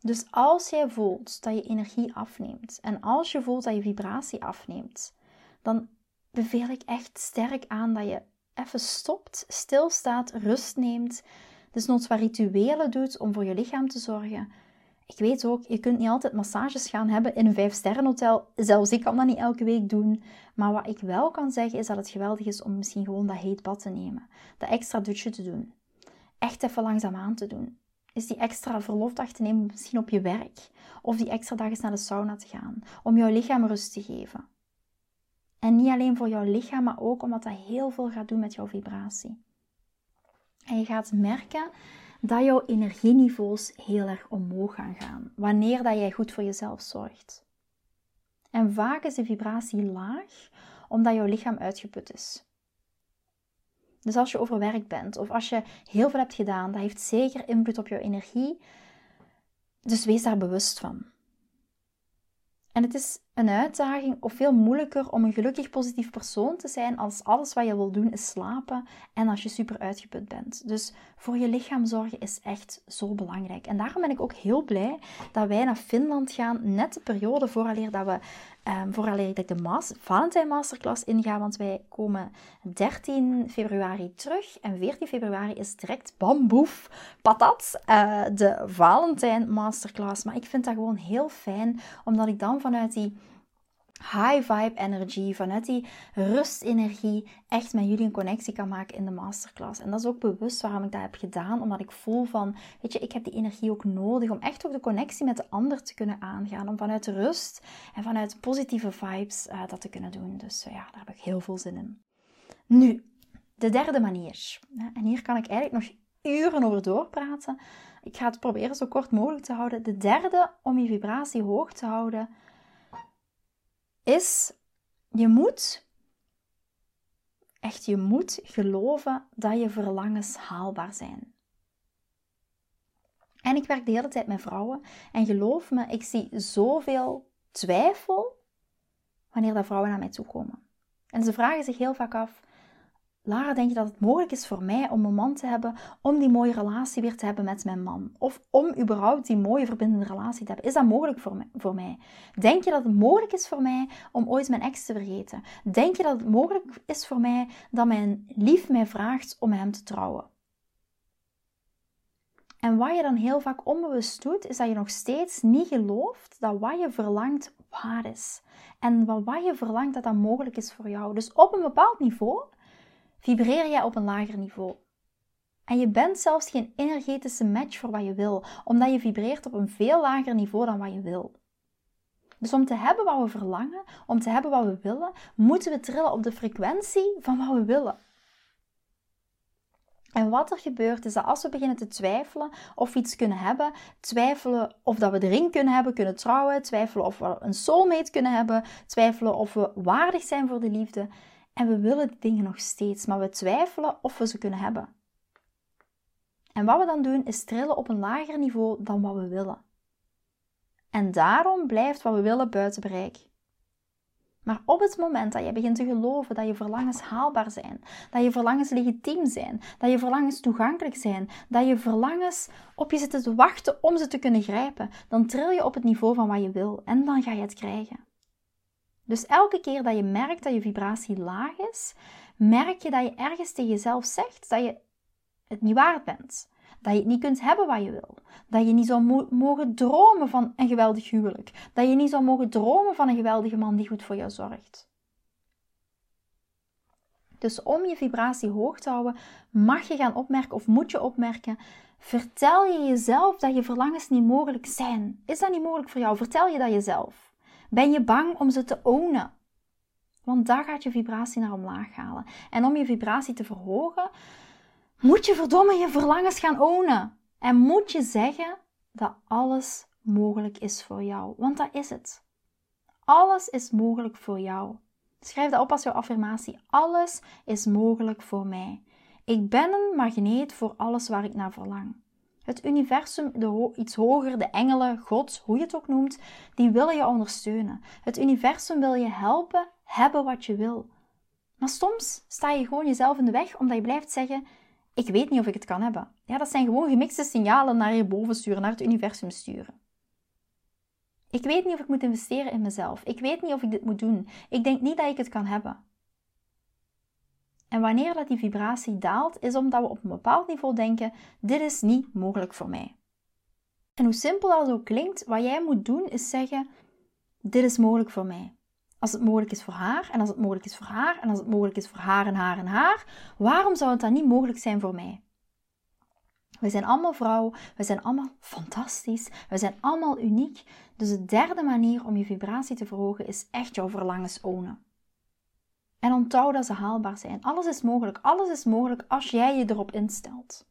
Dus als jij voelt dat je energie afneemt en als je voelt dat je vibratie afneemt, dan beveel ik echt sterk aan dat je even stopt, stilstaat, rust neemt. Dus noods wat rituelen doet om voor je lichaam te zorgen. Ik weet ook, je kunt niet altijd massages gaan hebben in een 5-sterren hotel. Zelfs ik kan dat niet elke week doen. Maar wat ik wel kan zeggen is dat het geweldig is om misschien gewoon dat heet bad te nemen. Dat extra dutje te doen. Echt even langzaam aan te doen is die extra verlofdag te nemen, misschien op je werk. Of die extra dag eens naar de sauna te gaan. Om jouw lichaam rust te geven. En niet alleen voor jouw lichaam, maar ook omdat dat heel veel gaat doen met jouw vibratie. En je gaat merken dat jouw energieniveaus heel erg omhoog gaan gaan. Wanneer dat jij goed voor jezelf zorgt. En vaak is de vibratie laag, omdat jouw lichaam uitgeput is. Dus als je overwerkt bent of als je heel veel hebt gedaan, dat heeft zeker invloed op jouw energie. Dus wees daar bewust van. En het is een uitdaging of veel moeilijker om een gelukkig positief persoon te zijn als alles wat je wil doen is slapen en als je super uitgeput bent. Dus voor je lichaam zorgen is echt zo belangrijk. En daarom ben ik ook heel blij dat wij naar Finland gaan, net de periode vooraleer dat we Um, vooraleer ik de mas Valentijn Masterclass inga, want wij komen 13 februari terug. En 14 februari is direct bamboef, patat, uh, de Valentijn Masterclass. Maar ik vind dat gewoon heel fijn, omdat ik dan vanuit die high vibe energy, vanuit die rustenergie, echt met jullie een connectie kan maken in de masterclass. En dat is ook bewust waarom ik dat heb gedaan, omdat ik voel van, weet je, ik heb die energie ook nodig om echt ook de connectie met de ander te kunnen aangaan, om vanuit rust en vanuit positieve vibes uh, dat te kunnen doen. Dus uh, ja, daar heb ik heel veel zin in. Nu, de derde manier. En hier kan ik eigenlijk nog uren over doorpraten. Ik ga het proberen zo kort mogelijk te houden. De derde, om je vibratie hoog te houden, is je moet, echt je moet geloven dat je verlangens haalbaar zijn. En ik werk de hele tijd met vrouwen en geloof me, ik zie zoveel twijfel wanneer dat vrouwen naar mij toe komen. En ze vragen zich heel vaak af: Lara, denk je dat het mogelijk is voor mij om een man te hebben, om die mooie relatie weer te hebben met mijn man? Of om überhaupt die mooie verbindende relatie te hebben? Is dat mogelijk voor mij? Denk je dat het mogelijk is voor mij om ooit mijn ex te vergeten? Denk je dat het mogelijk is voor mij dat mijn lief mij vraagt om hem te trouwen? En wat je dan heel vaak onbewust doet, is dat je nog steeds niet gelooft dat wat je verlangt waar is. En wat, wat je verlangt dat dat mogelijk is voor jou. Dus op een bepaald niveau vibreer jij op een lager niveau. En je bent zelfs geen energetische match voor wat je wil, omdat je vibreert op een veel lager niveau dan wat je wil. Dus om te hebben wat we verlangen, om te hebben wat we willen, moeten we trillen op de frequentie van wat we willen. En wat er gebeurt is dat als we beginnen te twijfelen of we iets kunnen hebben, twijfelen of dat we de ring kunnen hebben, kunnen trouwen, twijfelen of we een soulmate kunnen hebben, twijfelen of we waardig zijn voor de liefde. En we willen die dingen nog steeds, maar we twijfelen of we ze kunnen hebben. En wat we dan doen is trillen op een lager niveau dan wat we willen. En daarom blijft wat we willen buiten bereik. Maar op het moment dat je begint te geloven dat je verlangens haalbaar zijn, dat je verlangens legitiem zijn, dat je verlangens toegankelijk zijn, dat je verlangens op je zitten te wachten om ze te kunnen grijpen, dan tril je op het niveau van wat je wil en dan ga je het krijgen. Dus elke keer dat je merkt dat je vibratie laag is, merk je dat je ergens tegen jezelf zegt dat je het niet waard bent. Dat je het niet kunt hebben wat je wil. Dat je niet zou mogen dromen van een geweldig huwelijk. Dat je niet zou mogen dromen van een geweldige man die goed voor jou zorgt. Dus om je vibratie hoog te houden, mag je gaan opmerken of moet je opmerken. Vertel je jezelf dat je verlangens niet mogelijk zijn. Is dat niet mogelijk voor jou? Vertel je dat jezelf. Ben je bang om ze te ownen? Want daar gaat je vibratie naar omlaag halen. En om je vibratie te verhogen, moet je verdomme je verlangens gaan ownen. En moet je zeggen dat alles mogelijk is voor jou. Want dat is het. Alles is mogelijk voor jou. Schrijf dat op als jouw affirmatie. Alles is mogelijk voor mij. Ik ben een magneet voor alles waar ik naar verlang. Het universum, de iets hoger, de engelen, God, hoe je het ook noemt, die willen je ondersteunen. Het universum wil je helpen hebben wat je wil. Maar soms sta je gewoon jezelf in de weg omdat je blijft zeggen: ik weet niet of ik het kan hebben. Ja, dat zijn gewoon gemixte signalen naar je boven sturen, naar het universum sturen. Ik weet niet of ik moet investeren in mezelf. Ik weet niet of ik dit moet doen. Ik denk niet dat ik het kan hebben. En wanneer dat die vibratie daalt, is omdat we op een bepaald niveau denken: dit is niet mogelijk voor mij. En hoe simpel dat ook klinkt, wat jij moet doen is zeggen: dit is mogelijk voor mij. Als het mogelijk is voor haar, en als het mogelijk is voor haar, en als het mogelijk is voor haar en haar en haar, waarom zou het dan niet mogelijk zijn voor mij? We zijn allemaal vrouw, we zijn allemaal fantastisch, we zijn allemaal uniek. Dus de derde manier om je vibratie te verhogen is echt jouw verlangens ownen. En onthoud dat ze haalbaar zijn. Alles is mogelijk, alles is mogelijk als jij je erop instelt.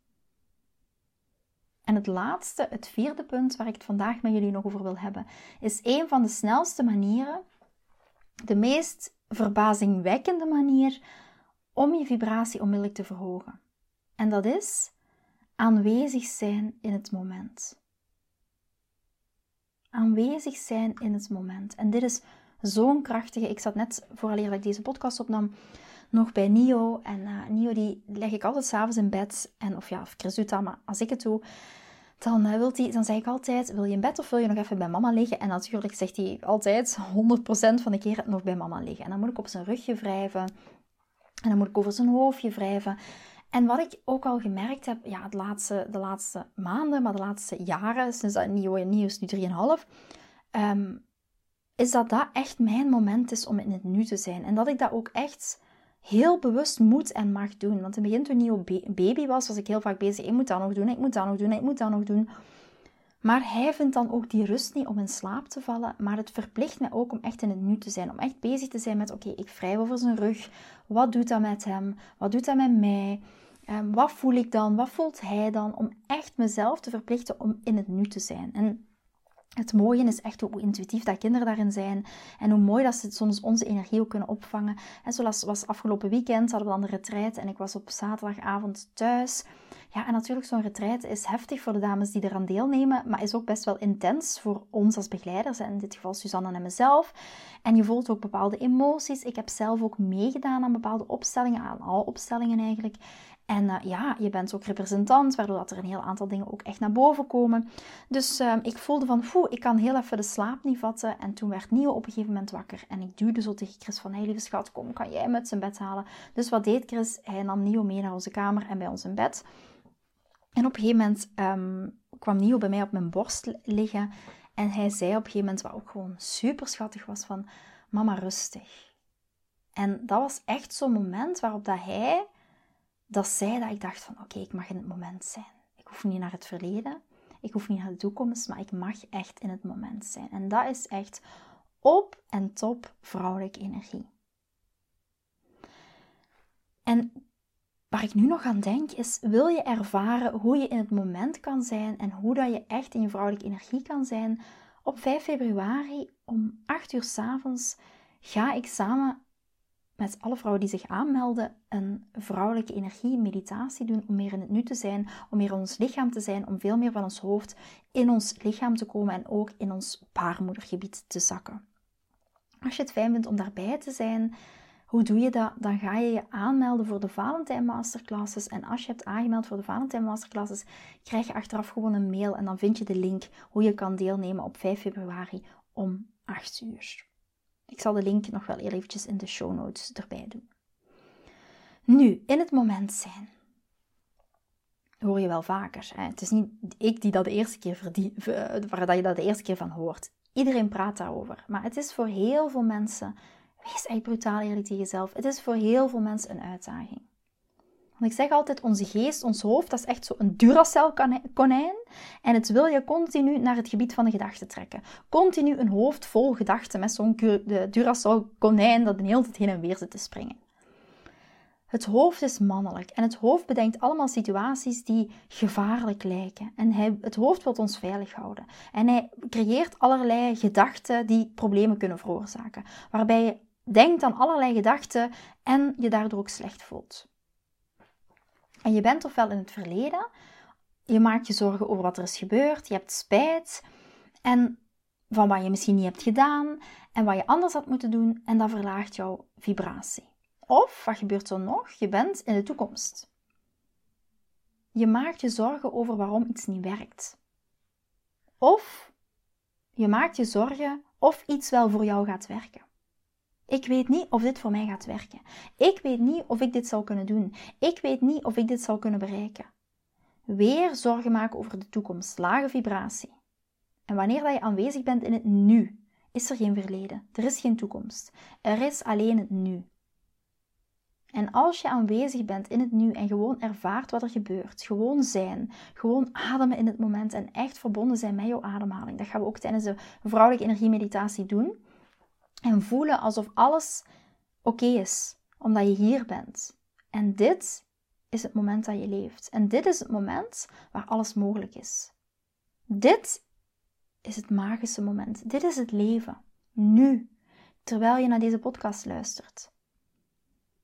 En het laatste, het vierde punt waar ik het vandaag met jullie nog over wil hebben, is een van de snelste manieren de meest verbazingwekkende manier om je vibratie onmiddellijk te verhogen. En dat is aanwezig zijn in het moment. Aanwezig zijn in het moment. En dit is zo'n krachtige. Ik zat net vooraleer dat ik deze podcast opnam nog bij Nio. En uh, Nio die leg ik altijd s'avonds in bed. En, of ja, of Chris doet maar als ik het doe, dan, uh, wilt hij, dan zeg ik altijd, wil je in bed of wil je nog even bij mama liggen? En natuurlijk zegt hij altijd, 100% van de keer nog bij mama liggen. En dan moet ik op zijn rugje wrijven. En dan moet ik over zijn hoofdje wrijven. En wat ik ook al gemerkt heb, ja, de laatste, de laatste maanden, maar de laatste jaren, sinds dat Nio Nio is nu 3,5, um, ehm, is dat dat echt mijn moment is om in het nu te zijn. En dat ik dat ook echt heel bewust moet en mag doen. Want in het begin toen Nio baby was, was ik heel vaak bezig. Ik moet dat nog doen, ik moet dat nog doen, ik moet dat nog doen. Maar hij vindt dan ook die rust niet om in slaap te vallen. Maar het verplicht mij ook om echt in het nu te zijn. Om echt bezig te zijn met, oké, ik wrijf over zijn rug. Wat doet dat met hem? Wat doet dat met mij? Um, wat voel ik dan? Wat voelt hij dan? Om echt mezelf te verplichten om in het nu te zijn. En het mooie is echt hoe intuïtief dat kinderen daarin zijn. En hoe mooi dat ze soms onze energie ook kunnen opvangen. En zoals was afgelopen weekend hadden we dan de retraite. En ik was op zaterdagavond thuis. Ja, en natuurlijk zo'n retraite is heftig voor de dames die eraan deelnemen. Maar is ook best wel intens voor ons als begeleiders. In dit geval Suzanne en mezelf. En je voelt ook bepaalde emoties. Ik heb zelf ook meegedaan aan bepaalde opstellingen. Aan alle opstellingen eigenlijk. En uh, ja, je bent ook representant, waardoor dat er een heel aantal dingen ook echt naar boven komen. Dus uh, ik voelde van, ik kan heel even de slaap niet vatten. En toen werd Nio op een gegeven moment wakker. En ik duwde zo tegen Chris van, hey lieve schat, kom, kan jij met zijn bed halen? Dus wat deed Chris? Hij nam Nio mee naar onze kamer en bij ons in bed. En op een gegeven moment ehm, kwam Nio bij mij op mijn borst liggen. En hij zei op een gegeven moment, wat ook gewoon super schattig was, van mama rustig. En dat was echt zo'n moment waarop dat hij dat zei dat ik dacht van oké, ik mag in het moment zijn. Ik hoef niet naar het verleden, ik hoef niet naar de toekomst, maar ik mag echt in het moment zijn. En dat is echt op en top vrouwelijke energie. En waar ik nu nog aan denk is, wil je ervaren hoe je in het moment kan zijn en hoe dat je echt in je vrouwelijke energie kan zijn? Op 5 februari om 8 uur s avonds ga ik samen met alle vrouwen die zich aanmelden een vrouwelijke energie meditatie doen om meer in het nu te zijn, om meer in ons lichaam te zijn, om veel meer van ons hoofd in ons lichaam te komen en ook in ons baarmoedergebied te zakken. Als je het fijn vindt om daarbij te zijn, hoe doe je dat? Dan ga je je aanmelden voor de Valentijn Masterclasses. En als je hebt aangemeld voor de Valentijn Masterclasses, krijg je achteraf gewoon een mail en dan vind je de link hoe je kan deelnemen op 5 februari om 8 uur. Ik zal de link nog wel eventjes in de show notes erbij doen. Nu, in het moment zijn. Hoor je wel vaker. Hè? Het is niet ik die dat de eerste keer verdien, waar je dat de eerste keer van hoort. Iedereen praat daarover. Maar het is voor heel veel mensen, wees echt brutaal eerlijk tegen jezelf. Het is voor heel veel mensen een uitdaging. Want ik zeg altijd, onze geest, ons hoofd, dat is echt zo'n Duracell-konijn. En het wil je continu naar het gebied van de gedachten trekken. Continu een hoofd vol gedachten met zo'n Duracell-konijn dat de hele tijd heen en weer zit te springen. Het hoofd is mannelijk en het hoofd bedenkt allemaal situaties die gevaarlijk lijken. En hij, het hoofd wil ons veilig houden. En hij creëert allerlei gedachten die problemen kunnen veroorzaken. Waarbij je denkt aan allerlei gedachten en je daardoor ook slecht voelt. En je bent ofwel in het verleden, je maakt je zorgen over wat er is gebeurd, je hebt spijt en van wat je misschien niet hebt gedaan en wat je anders had moeten doen en dat verlaagt jouw vibratie. Of, wat gebeurt er nog? Je bent in de toekomst. Je maakt je zorgen over waarom iets niet werkt. Of je maakt je zorgen of iets wel voor jou gaat werken. Ik weet niet of dit voor mij gaat werken. Ik weet niet of ik dit zal kunnen doen. Ik weet niet of ik dit zal kunnen bereiken. Weer zorgen maken over de toekomst, lage vibratie. En wanneer dat je aanwezig bent in het nu, is er geen verleden. Er is geen toekomst. Er is alleen het nu. En als je aanwezig bent in het nu en gewoon ervaart wat er gebeurt, gewoon zijn, gewoon ademen in het moment en echt verbonden zijn met jouw ademhaling. Dat gaan we ook tijdens de vrouwelijke energiemeditatie doen. En voelen alsof alles oké is, omdat je hier bent. En dit is het moment dat je leeft. En dit is het moment waar alles mogelijk is. Dit is het magische moment. Dit is het leven. Nu, terwijl je naar deze podcast luistert.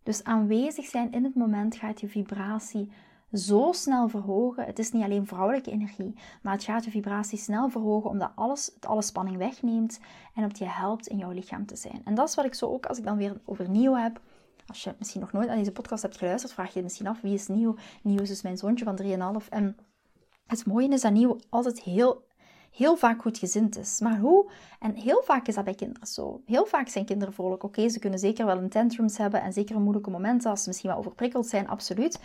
Dus aanwezig zijn in het moment gaat je vibratie zo snel verhogen. Het is niet alleen vrouwelijke energie, maar het gaat je vibratie snel verhogen omdat alles, het alle spanning wegneemt en het je helpt in jouw lichaam te zijn. En dat is wat ik zo ook, als ik dan weer over Nieuw heb, als je misschien nog nooit aan deze podcast hebt geluisterd, vraag je je misschien af wie is Nieuw. Nieuw is dus mijn zoontje van 3,5 en het mooie is dat Nieuw altijd heel heel vaak goed gezind is. Maar hoe? En heel vaak is dat bij kinderen zo. Heel vaak zijn kinderen vrolijk. Oké, ze kunnen zeker wel een tantrums hebben en zeker moeilijke momenten als ze misschien wel overprikkeld zijn, absoluut.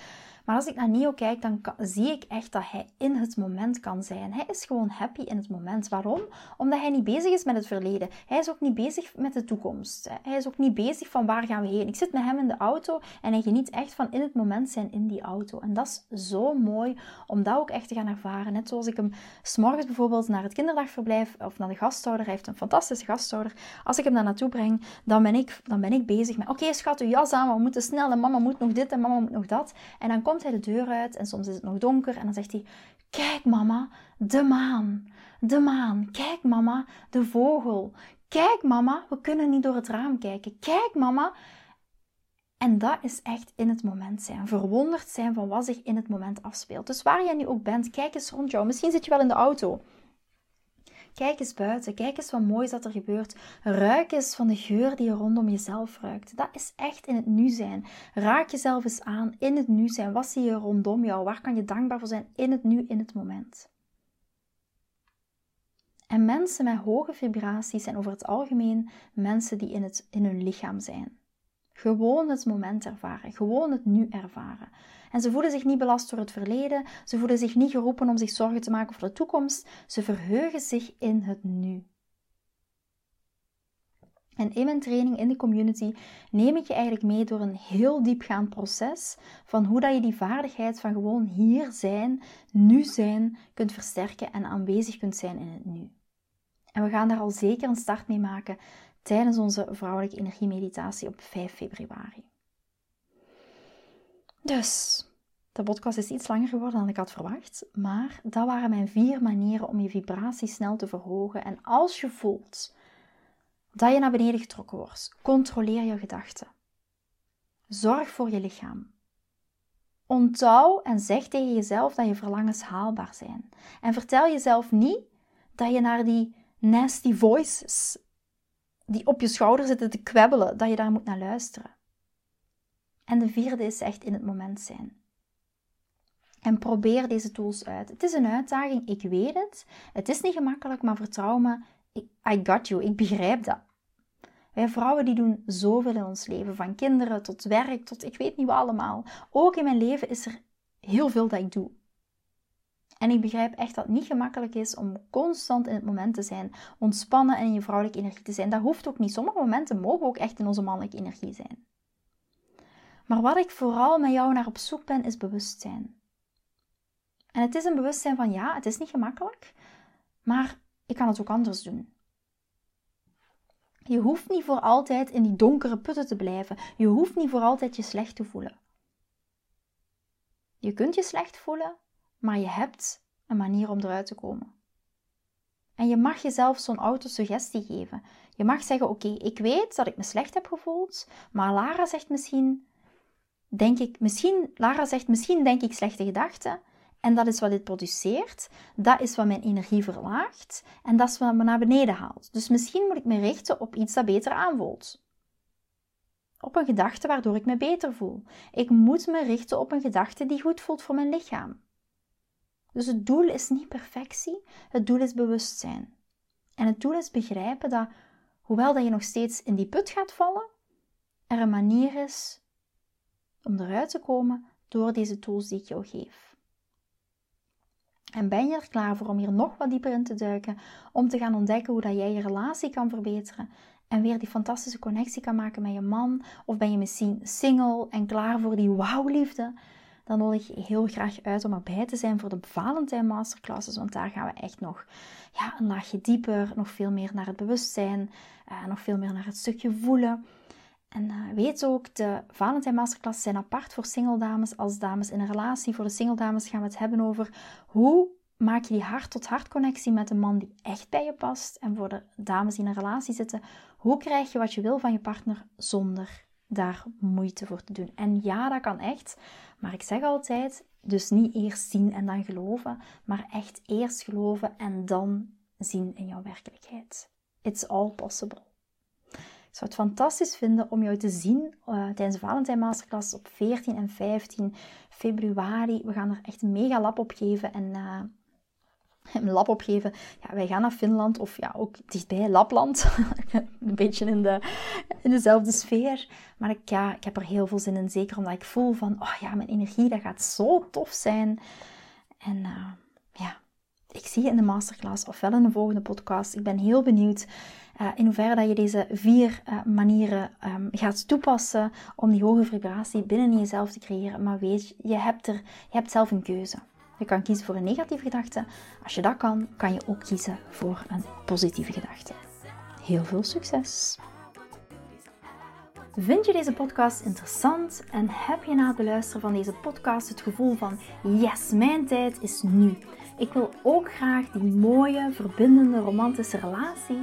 Maar als ik naar Neo kijk, dan zie ik echt dat hij in het moment kan zijn. Hij is gewoon happy in het moment. Waarom? Omdat hij niet bezig is met het verleden. Hij is ook niet bezig met de toekomst. Hij is ook niet bezig van waar gaan we heen. Ik zit met hem in de auto en hij geniet echt van in het moment zijn in die auto. En dat is zo mooi om dat ook echt te gaan ervaren. Net zoals ik hem s'morgens bijvoorbeeld naar het kinderdagverblijf of naar de gasthouder. Hij heeft een fantastische gasthouder. Als ik hem daar naartoe breng, dan ben ik, dan ben ik bezig met: oké, schat, uw jas aan, we moeten snel en mama moet nog dit en mama moet nog dat. En dan komt komt hij de deur uit en soms is het nog donker en dan zegt hij: Kijk mama, de maan. De maan. Kijk mama, de vogel. Kijk mama, we kunnen niet door het raam kijken. Kijk mama. En dat is echt in het moment zijn. Verwonderd zijn van wat zich in het moment afspeelt. Dus waar jij nu ook bent, kijk eens rond jou. Misschien zit je wel in de auto. Kijk eens buiten. Kijk eens wat moois dat er gebeurt. Ruik eens van de geur die je rondom jezelf ruikt. Dat is echt in het nu zijn. Raak jezelf eens aan in het nu zijn. Wat zie je rondom jou? Waar kan je dankbaar voor zijn in het nu, in het moment? En mensen met hoge vibraties zijn over het algemeen mensen die in, het, in hun lichaam zijn. Gewoon het moment ervaren, gewoon het nu ervaren. En ze voelen zich niet belast door het verleden, ze voelen zich niet geroepen om zich zorgen te maken voor de toekomst, ze verheugen zich in het nu. En in mijn training in de community neem ik je eigenlijk mee door een heel diepgaand proces van hoe dat je die vaardigheid van gewoon hier zijn, nu zijn, kunt versterken en aanwezig kunt zijn in het nu. En we gaan daar al zeker een start mee maken tijdens onze vrouwelijke energiemeditatie op 5 februari. Dus, de podcast is iets langer geworden dan ik had verwacht, maar dat waren mijn vier manieren om je vibratie snel te verhogen. En als je voelt dat je naar beneden getrokken wordt, controleer je gedachten. Zorg voor je lichaam. Onthoud en zeg tegen jezelf dat je verlangens haalbaar zijn. En vertel jezelf niet dat je naar die nasty voices die op je schouder zitten te kwebbelen, dat je daar moet naar luisteren. En de vierde is echt in het moment zijn. En probeer deze tools uit. Het is een uitdaging, ik weet het. Het is niet gemakkelijk, maar vertrouw me, I got you, ik begrijp dat. Wij vrouwen die doen zoveel in ons leven, van kinderen tot werk tot ik weet niet wat allemaal. Ook in mijn leven is er heel veel dat ik doe. En ik begrijp echt dat het niet gemakkelijk is om constant in het moment te zijn, ontspannen en in je vrouwelijke energie te zijn. Dat hoeft ook niet. Sommige momenten mogen ook echt in onze mannelijke energie zijn. Maar wat ik vooral met jou naar op zoek ben, is bewustzijn. En het is een bewustzijn van ja, het is niet gemakkelijk, maar ik kan het ook anders doen. Je hoeft niet voor altijd in die donkere putten te blijven. Je hoeft niet voor altijd je slecht te voelen. Je kunt je slecht voelen, maar je hebt een manier om eruit te komen. En je mag jezelf zo'n autosuggestie geven. Je mag zeggen: Oké, ik weet dat ik me slecht heb gevoeld, maar Lara zegt misschien, denk ik, misschien, Lara zegt misschien denk ik slechte gedachten. En dat is wat dit produceert. Dat is wat mijn energie verlaagt. En dat is wat me naar beneden haalt. Dus misschien moet ik me richten op iets dat beter aanvoelt. Op een gedachte waardoor ik me beter voel. Ik moet me richten op een gedachte die goed voelt voor mijn lichaam. Dus het doel is niet perfectie, het doel is bewustzijn. En het doel is begrijpen dat, hoewel dat je nog steeds in die put gaat vallen, er een manier is om eruit te komen door deze tools die ik jou geef. En ben je er klaar voor om hier nog wat dieper in te duiken, om te gaan ontdekken hoe dat jij je relatie kan verbeteren en weer die fantastische connectie kan maken met je man? Of ben je misschien single en klaar voor die wauwliefde? Dan nodig ik je heel graag uit om erbij te zijn voor de Valentijn Masterclasses, want daar gaan we echt nog ja, een laagje dieper, nog veel meer naar het bewustzijn, uh, nog veel meer naar het stukje voelen. En uh, weet ook, de Valentijn Masterclass zijn apart voor single dames als dames in een relatie. Voor de single dames gaan we het hebben over hoe maak je die hart-tot-hart connectie met een man die echt bij je past. En voor de dames die in een relatie zitten, hoe krijg je wat je wil van je partner zonder daar moeite voor te doen. En ja, dat kan echt. Maar ik zeg altijd, dus niet eerst zien en dan geloven, maar echt eerst geloven en dan zien in jouw werkelijkheid. It's all possible. Zou het fantastisch vinden om jou te zien uh, tijdens de Valentijn Masterclass op 14 en 15 februari. We gaan er echt een mega lab op geven en uh, (laughs) een lab opgeven. Ja, wij gaan naar Finland of ja, ook dichtbij Lapland. (laughs) een beetje in, de, in dezelfde sfeer. Maar ik, ja, ik heb er heel veel zin in. Zeker omdat ik voel van, oh ja, mijn energie, dat gaat zo tof zijn. En uh, ja, ik zie je in de masterclass ofwel in de volgende podcast. Ik ben heel benieuwd uh, in hoeverre dat je deze vier uh, manieren um, gaat toepassen om die hoge vibratie binnen jezelf te creëren. Maar weet, je hebt, er, je hebt zelf een keuze. Je kan kiezen voor een negatieve gedachte. Als je dat kan, kan je ook kiezen voor een positieve gedachte. Heel veel succes! Vind je deze podcast interessant en heb je na het beluisteren van deze podcast het gevoel van yes, mijn tijd is nu. Ik wil ook graag die mooie, verbindende, romantische relatie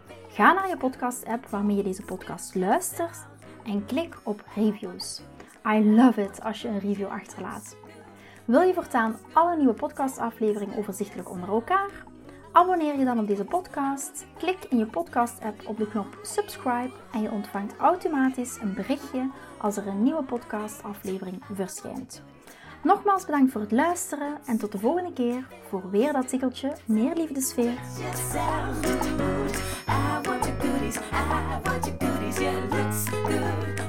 Ga naar je podcast-app waarmee je deze podcast luistert en klik op reviews. I love it als je een review achterlaat. Wil je voortaan alle nieuwe podcastafleveringen overzichtelijk onder elkaar? Abonneer je dan op deze podcast, klik in je podcast-app op de knop subscribe en je ontvangt automatisch een berichtje als er een nieuwe podcastaflevering verschijnt. Nogmaals bedankt voor het luisteren en tot de volgende keer voor weer dat tikkeltje meer liefdesfeer. goodies. I want your goodies. Yeah, looks good.